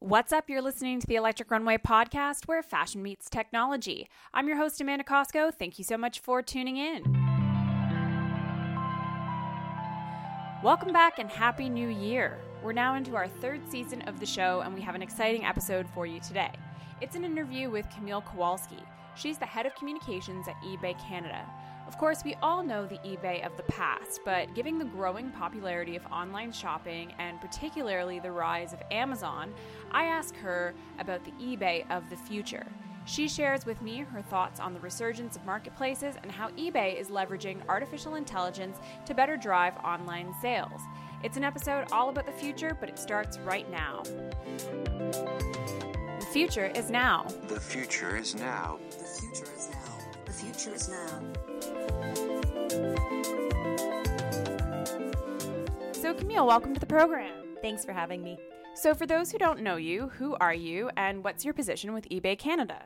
What's up? You're listening to the Electric Runway podcast where fashion meets technology. I'm your host, Amanda Cosco. Thank you so much for tuning in. Welcome back and Happy New Year. We're now into our third season of the show, and we have an exciting episode for you today. It's an interview with Camille Kowalewski. She's the head of communications at eBay Canada. Of course, we all know the eBay of the past, but given the growing popularity of online shopping and particularly the rise of Amazon, I ask her about the eBay of the future. She shares with me her thoughts on the resurgence of marketplaces and how eBay is leveraging artificial intelligence to better drive online sales. It's an episode all about the future, but it starts right now. The future is now. The future is now. The future is now. The future is now. So, Camille, welcome to the program. Thanks for having me. So, for those who don't know you, who are you and what's your position with eBay Canada?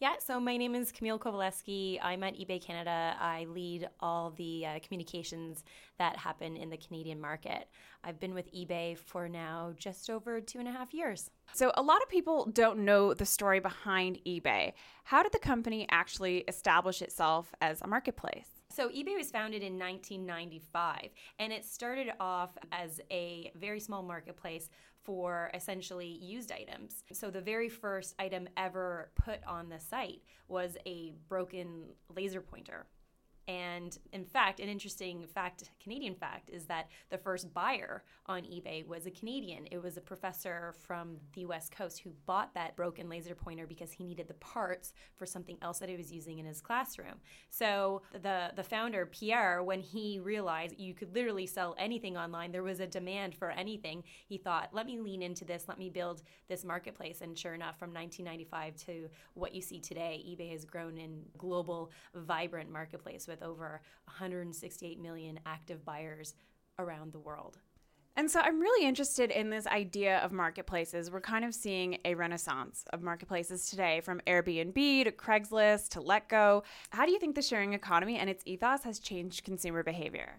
Yeah, so my name is Camille Kowalewski. I'm at eBay Canada. I lead all the uh, communications that happen in the Canadian market. I've been with eBay for now just over two and a half years. So, a lot of people don't know the story behind eBay. How did the company actually establish itself as a marketplace? So, eBay was founded in 1995, and it started off as a very small marketplace for essentially used items. So, the very first item ever put on the site was a broken laser pointer. And in fact, an interesting fact, Canadian fact, is that the first buyer on eBay was a Canadian. It was a professor from the West Coast who bought that broken laser pointer because he needed the parts for something else that he was using in his classroom. So the the founder Pierre, when he realized you could literally sell anything online, there was a demand for anything. He thought, let me lean into this, let me build this marketplace. And sure enough, from 1995 to what you see today, eBay has grown in global, vibrant marketplace with over 168 million active buyers around the world. And so I'm really interested in this idea of marketplaces. We're kind of seeing a renaissance of marketplaces today from Airbnb to Craigslist to Letgo. How do you think the sharing economy and its ethos has changed consumer behavior?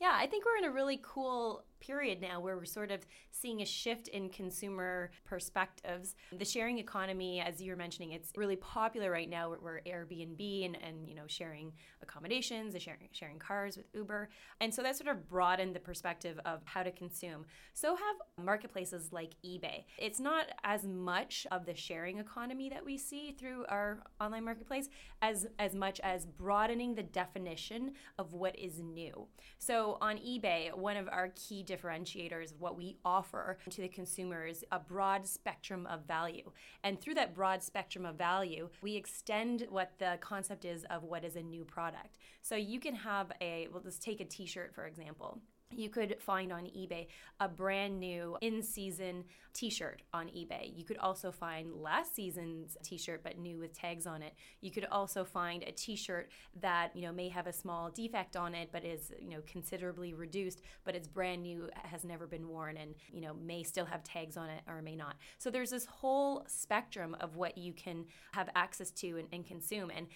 Yeah, I think we're in a really cool period now where we're sort of seeing a shift in consumer perspectives. The sharing economy, as you were mentioning, it's really popular right now where, we're Airbnb and, and you know sharing accommodations, sharing sharing cars with Uber. And so that sort of broadened the perspective of how to consume. So have marketplaces like eBay. It's not as much of the sharing economy that we see through our online marketplace as as much as broadening the definition of what is new. So on eBay, one of our key differentiators of what we offer to the consumers a broad spectrum of value. And through that broad spectrum of value, we extend what the concept is of what is a new product. So you can have a, well, let's take a t shirt, for example you could find on eBay a brand new in season t shirt on eBay. You could also find last season's t shirt but new with tags on it. You could also find a t shirt that, you know, may have a small defect on it but is, you know, considerably reduced, but it's brand new, has never been worn, and, you know, may still have tags on it or may not. So there's this whole spectrum of what you can have access to and, and consume. And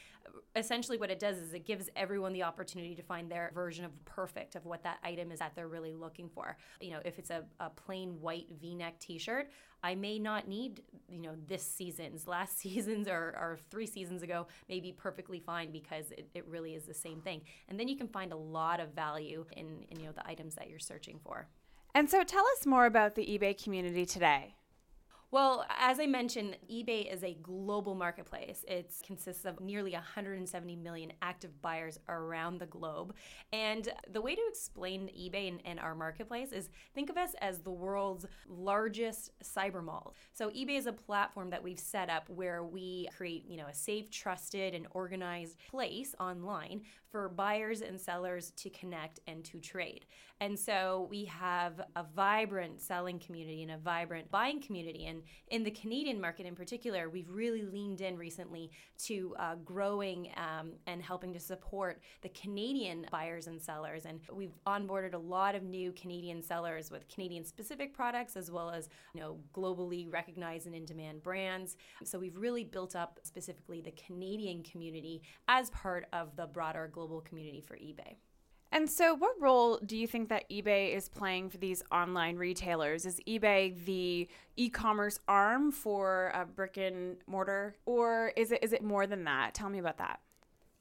essentially what it does is it gives everyone the opportunity to find their version of perfect of what that item is that they're really looking for. You know, if it's a, a plain white v-neck t-shirt, I may not need, you know, this season's. Last season's or, or three seasons ago may be perfectly fine because it, it really is the same thing. And then you can find a lot of value in, in, you know, the items that you're searching for. And so tell us more about the eBay community today. Well, as I mentioned, eBay is a global marketplace. It consists of nearly 170 million active buyers around the globe. And the way to explain eBay and, and, our marketplace is think of us as the world's largest cyber mall. So eBay is a platform that we've set up where we create, you know, a safe, trusted, and organized place online for buyers and sellers to connect and to trade. And so we have a vibrant selling community and a vibrant buying community. And in the Canadian market in particular, we've really leaned in recently to uh, growing um, and helping to support the Canadian buyers and sellers. And we've onboarded a lot of new Canadian sellers with Canadian specific products as well as you know globally recognized and in demand brands. So we've really built up specifically the Canadian community as part of the broader global community for eBay. And so, what role do you think that eBay is playing for these online retailers? Is eBay the e-commerce arm for a brick and mortar, or is it is it more than that? Tell me about that.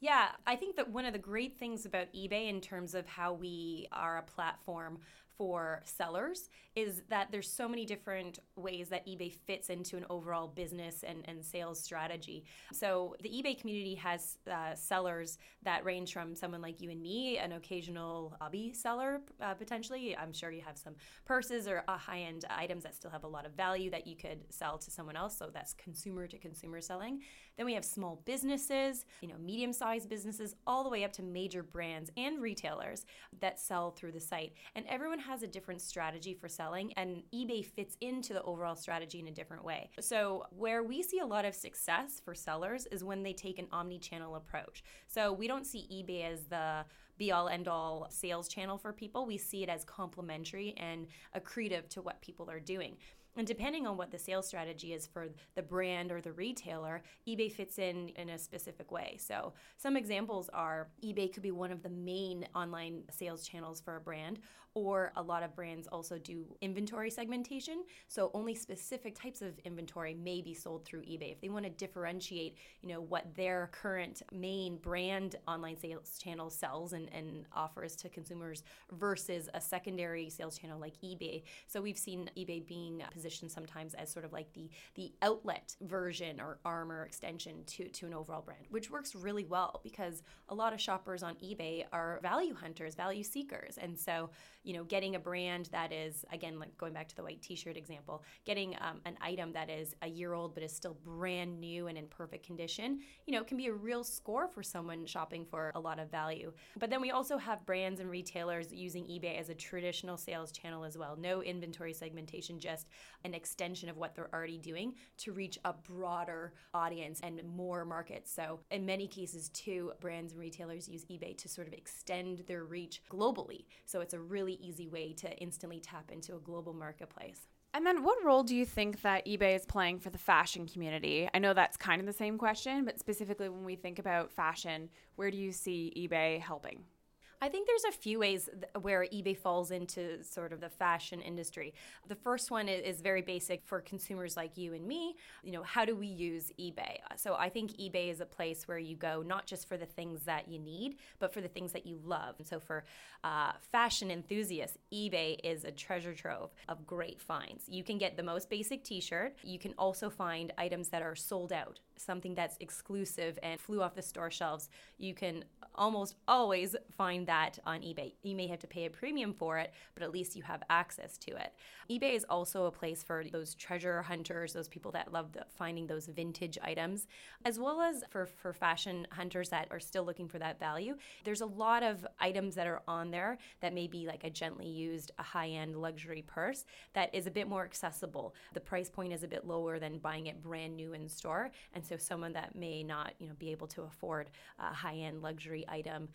Yeah, I think that one of the great things about eBay in terms of how we are a platform for sellers is that there's so many different ways that eBay fits into an overall business and, and sales strategy. So the eBay community has uh, sellers that range from someone like you and me, an occasional hobby seller uh, potentially. I'm sure you have some purses or uh, high end items that still have a lot of value that you could sell to someone else. So that's consumer to consumer selling. Then we have small businesses, you know, medium sized businesses, all the way up to major brands and retailers that sell through the site. And everyone has a different strategy for selling, and eBay fits into the overall strategy in a different way. So, where we see a lot of success for sellers is when they take an omni channel approach. So, we don't see eBay as the be all end all sales channel for people. We see it as complementary and accretive to what people are doing. And depending on what the sales strategy is for the brand or the retailer, eBay fits in in a specific way. So, some examples are eBay could be one of the main online sales channels for a brand, or a lot of brands also do inventory segmentation. So only specific types of inventory may be sold through eBay. If they want to differentiate, you know, what their current main brand online sales channel sells and, and offers to consumers versus a secondary sales channel like eBay. So we've seen eBay being positioned sometimes as sort of like the the outlet version or arm or extension to, to an overall brand, which works really well because a lot of shoppers on eBay are value hunters, value seekers. And so you know, getting a brand that is, again, like going back to the white t shirt example, getting um, an item that is a year old but is still brand new and in perfect condition, you know, can be a real score for someone shopping for a lot of value. But then we also have brands and retailers using eBay as a traditional sales channel as well. No inventory segmentation, just an extension of what they're already doing to reach a broader audience and more markets. So, in many cases, too, brands and retailers use eBay to sort of extend their reach globally. So, it's a really easy way to instantly tap into a global marketplace. And then, what role do you think that eBay is playing for the fashion community? I know that's kind of the same question, but specifically when we think about fashion, where do you see eBay helping? I think there's a few ways where eBay falls into sort of the fashion industry. The first one is very basic for consumers like you and me. You know, how do we use eBay? So I think eBay is a place where you go not just for the things that you need, but for the things that you love. And so for uh, fashion enthusiasts, eBay is a treasure trove of great finds. You can get the most basic t shirt. You can also find items that are sold out, something that's exclusive and flew off the store shelves. You can almost always find that on eBay. You may have to pay a premium for it, but at least you have access to it. eBay is also a place for those treasure hunters, those people that love the, finding those vintage items, as well as for, for fashion hunters that are still looking for that value. There's a lot of items that are on there that may be like a gently used, a high end luxury purse that is a bit more accessible. The price point is a bit lower than buying it brand new in store. And so someone that may not, you know, be able to afford a high end luxury item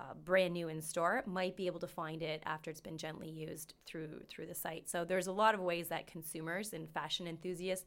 uh, brand new in store might be able to find it after it's been gently used through through the site. So there's a lot of ways that consumers and fashion enthusiasts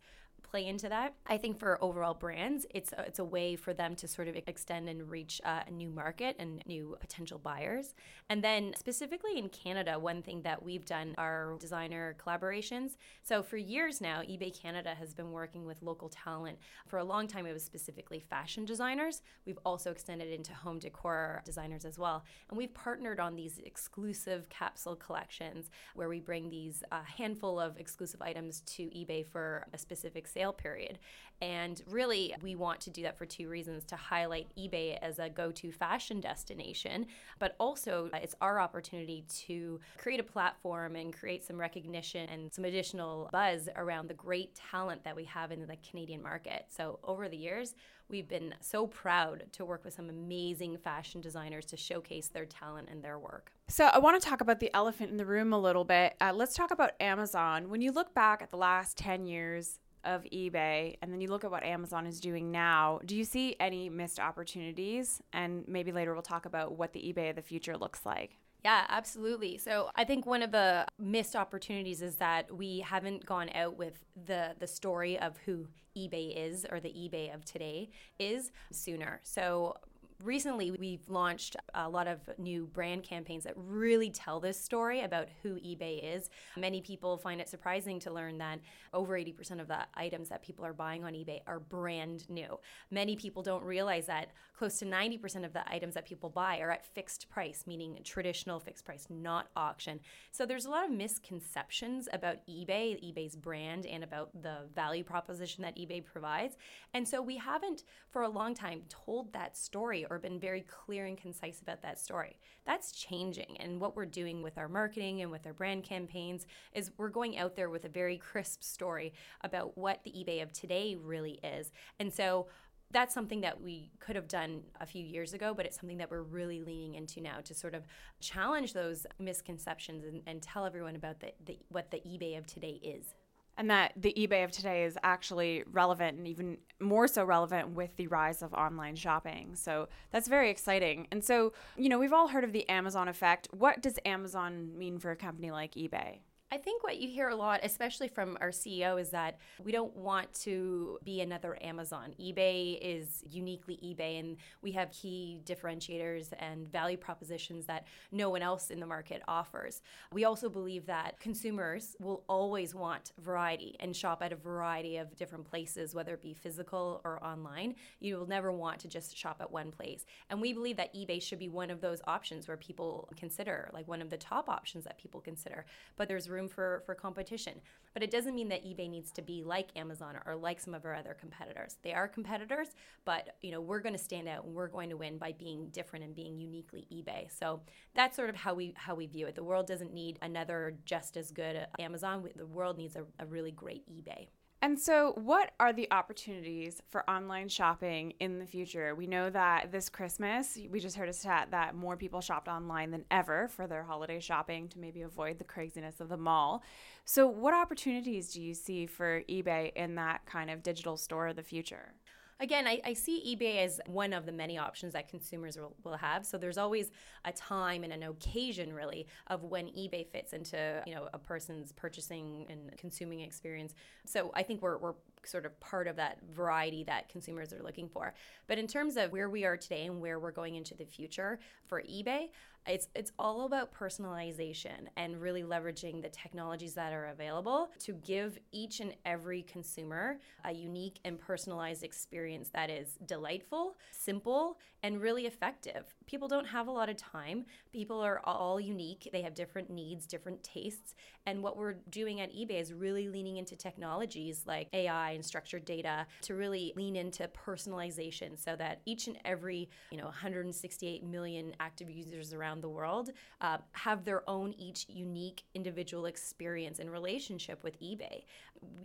play into that. I think for overall brands, it's a, it's a way for them to sort of extend and reach uh, a new market and new potential buyers. And then specifically in Canada, one thing that we've done are designer collaborations. So for years now, eBay Canada has been working with local talent. For a long time, it was specifically fashion designers. We've also extended into home decor designers as well. And we've partnered on these exclusive capsule collections where we bring these uh, handful of exclusive items to eBay for a specific sale sale period. And really, we want to do that for two reasons to highlight eBay as a go to fashion destination, but also uh, it's our opportunity to create a platform and create some recognition and some additional buzz around the great talent that we have in the Canadian market. So, over the years, we've been so proud to work with some amazing fashion designers to showcase their talent and their work. So, I want to talk about the elephant in the room a little bit. Uh, let's talk about Amazon. When you look back at the last 10 years, of eBay and then you look at what Amazon is doing now, do you see any missed opportunities? And maybe later we'll talk about what the eBay of the future looks like. Yeah, absolutely. So I think one of the missed opportunities is that we haven't gone out with the the story of who eBay is or the eBay of today is sooner. So recently we've launched a lot of new brand campaigns that really tell this story about who eBay is. Many people find it surprising to learn that over 80% of the items that people are buying on eBay are brand new. Many people don't realize that close to 90% of the items that people buy are at fixed price, meaning traditional fixed price, not auction. So there's a lot of misconceptions about eBay, eBay's brand, and about the value proposition that eBay provides. And so we haven't, for a long time, told that story or been very clear and concise about that story. That's changing. And what we're doing with our marketing and with our brand campaigns is we're going out there with a very crisp story about what the eBay of today really is. And so that's something that we could have done a few years ago, but it's something that we're really leaning into now to sort of challenge those misconceptions and, and tell everyone about the, the, what the eBay of today is and that the eBay of today is actually relevant and even more so relevant with the rise of online shopping. So that's very exciting. And so, you know, we've all heard of the Amazon effect. What does Amazon mean for a company like eBay? I think what you hear a lot, especially from our CEO, is that we don't want to be another Amazon. eBay is uniquely eBay, and we have key differentiators and value propositions that no one else in the market offers. We also believe that consumers will always want variety and shop at a variety of different places, whether it be physical or online. You will never want to just shop at one place. And we believe that eBay should be one of those options where people consider, like one of the top options that people consider. But there's room room for, for competition. But it doesn't mean that eBay needs to be like Amazon or like some of our other competitors. They are competitors, but you know, we're going to stand out and we're going to win by being different and being uniquely eBay. So that's sort of how we how we view it. The world doesn't need another just as good Amazon. The world needs a, a really great eBay. And so, what are the opportunities for online shopping in the future? We know that this Christmas, we just heard a stat that more people shopped online than ever for their holiday shopping to maybe avoid the craziness of the mall. So, what opportunities do you see for eBay in that kind of digital store of the future? Again, I, I, see eBay as one of the many options that consumers will, will, have. So there's always a time and an occasion, really, of when eBay fits into you know a person's purchasing and consuming experience. So I think we're, we're sort of part of that variety that consumers are looking for. But in terms of where we are today and where we're going into the future for eBay, it's it's all about personalization and really leveraging the technologies that are available to give each and every consumer a unique and personalized experience that is delightful, simple, and really effective. People don't have a lot of time. People are all unique. They have different needs, different tastes, and what we're doing at eBay is really leaning into technologies like AI and structured data to really lean into personalization so that each and every, you know, 168 million active users around around the world uh, have their own each unique individual experience and relationship with eBay.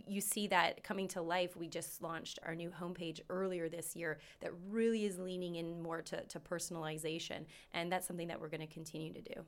You see that coming to life. We just launched our new homepage earlier this year that really is leaning in more to, to personalization. And that's something that we're going to continue to do.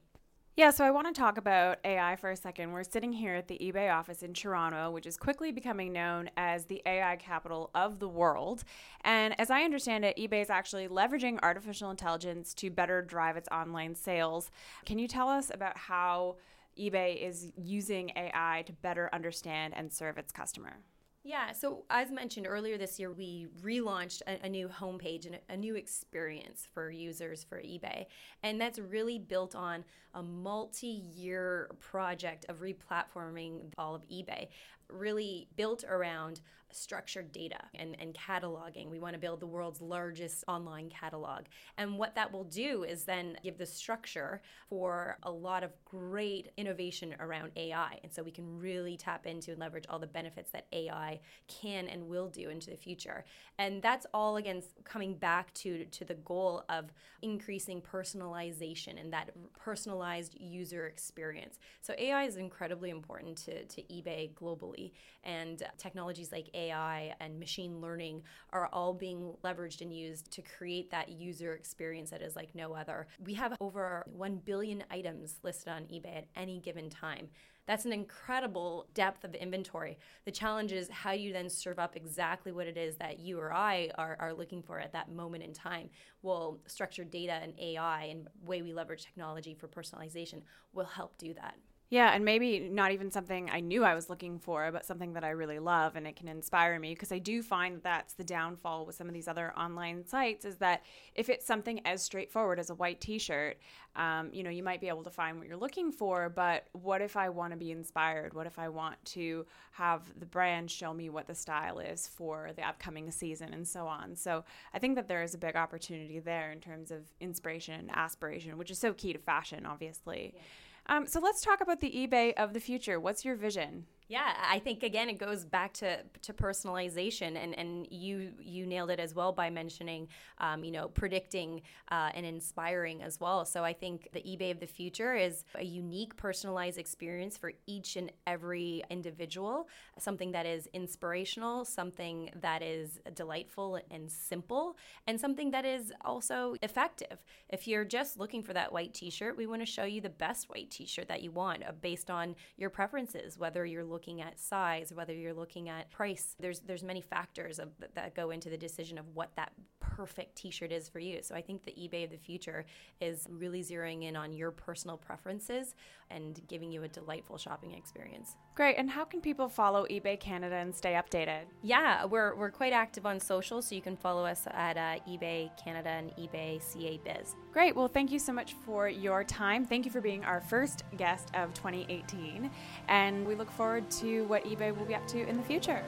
Yeah, so I want to talk about AI for a second. We're sitting here at the eBay office in Toronto, which is quickly becoming known as the AI capital of the world. And as I understand it, eBay is actually leveraging artificial intelligence to better drive its online sales. Can you tell us about how eBay is using AI to better understand and serve its customer? Yeah, so as mentioned earlier this year, we relaunched a, a new homepage and a, a, new experience for users for eBay. And that's really built on a multi year project of replatforming all of eBay, really built around structured data and, and cataloging. We want to build the world's largest online catalog. And what that will do is then give the structure for a lot of great innovation around AI. And so we can really tap into and leverage all the benefits that AI can and will do into the future. And that's all against coming back to, to the goal of increasing personalization and that personalized user experience. So AI is incredibly important to, to eBay globally. And technologies like AI and machine learning are all being leveraged and used to create that user experience that is like no other. We have over 1 billion items listed on eBay at any given time. That's an incredible depth of inventory. The challenge is how you then serve up exactly what it is that you or I are, are looking for at that moment in time. Well, structured data and AI and way we leverage technology for personalization will help do that. Yeah, and maybe not even something I knew I was looking for, but something that I really love and it can inspire me because I do find that that's the downfall with some of these other online sites is that if it's something as straightforward as a white t-shirt, um, you know, you might be able to find what you're looking for, but what if I want to be inspired? What if I want to have the brand show me what the style is for the upcoming season and so on? So I think that there is a big opportunity there in terms of inspiration and aspiration, which is so key to fashion, obviously. Yeah. Um, so let's talk about the eBay of the future. What's your vision? Yeah, I think again it goes back to, to personalization, and, and you you nailed it as well by mentioning, um, you know, predicting uh, and inspiring as well. So I think the eBay of the future is a unique, personalized experience for each and every individual. Something that is inspirational, something that is delightful and simple, and something that is also effective. If you're just looking for that white T-shirt, we want to show you the best white T-shirt that you want, uh, based on your preferences, whether you're looking looking at size, whether you're looking at price. There's there's many factors of, that go into the decision of what that perfect t-shirt is for you. So I think the eBay of the future is really zeroing in on your personal preferences and giving you a delightful shopping experience. Great. And how can people follow eBay Canada and stay updated? Yeah, we're, we're quite active on social, so you can follow us at uh, eBay Canada and eBay CA Biz. Great. Well, thank you so much for your time. Thank you for being our first guest of 2018. And we look forward to what eBay will be up to in the future.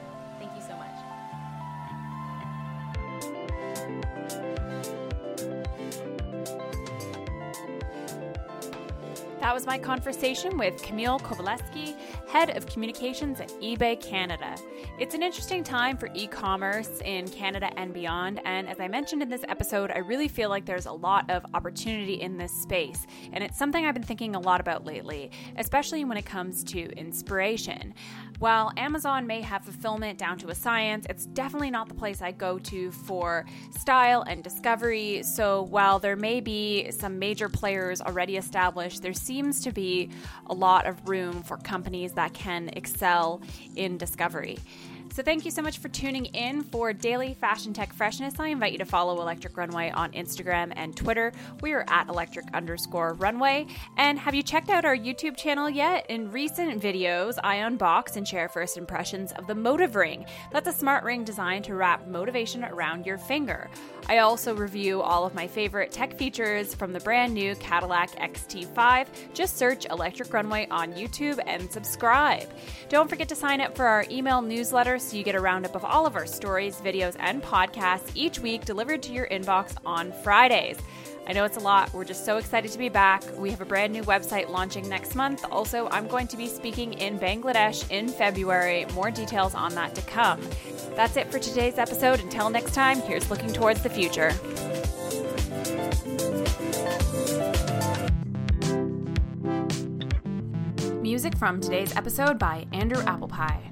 That was my conversation with Camille Kowalewski, head of communications at eBay Canada. It's an interesting time for e commerce in Canada and beyond, and as I mentioned in this episode, I really feel like there's a lot of opportunity in this space, and it's something I've been thinking a lot about lately, especially when it comes to inspiration. While Amazon may have fulfillment down to a science, it's definitely not the place I go to for style and discovery. So while there may be some major players already established, there seems to be a lot of room for companies that can excel in discovery. So thank you so much for tuning in for Daily Fashion Tech Freshness. I invite you to follow Electric Runway on Instagram and Twitter. We are at electric underscore runway. And have you checked out our YouTube channel yet? In recent videos, I unbox and share first impressions of the Motiv Ring. That's a smart ring designed to wrap motivation around your finger. I also review all of my favorite tech features from the brand new Cadillac XT5. Just search Electric Runway on YouTube and subscribe. Don't forget to sign up for our email newsletter so you get a roundup of all of our stories, videos, and podcasts each week delivered to your inbox on Fridays. I know it's a lot. We're just so excited to be back. We have a brand new website launching next month. Also, I'm going to be speaking in Bangladesh in February. More details on that to come. That's it for today's episode. Until next time, here's looking towards the future. Music from today's episode by Andrew Applepie.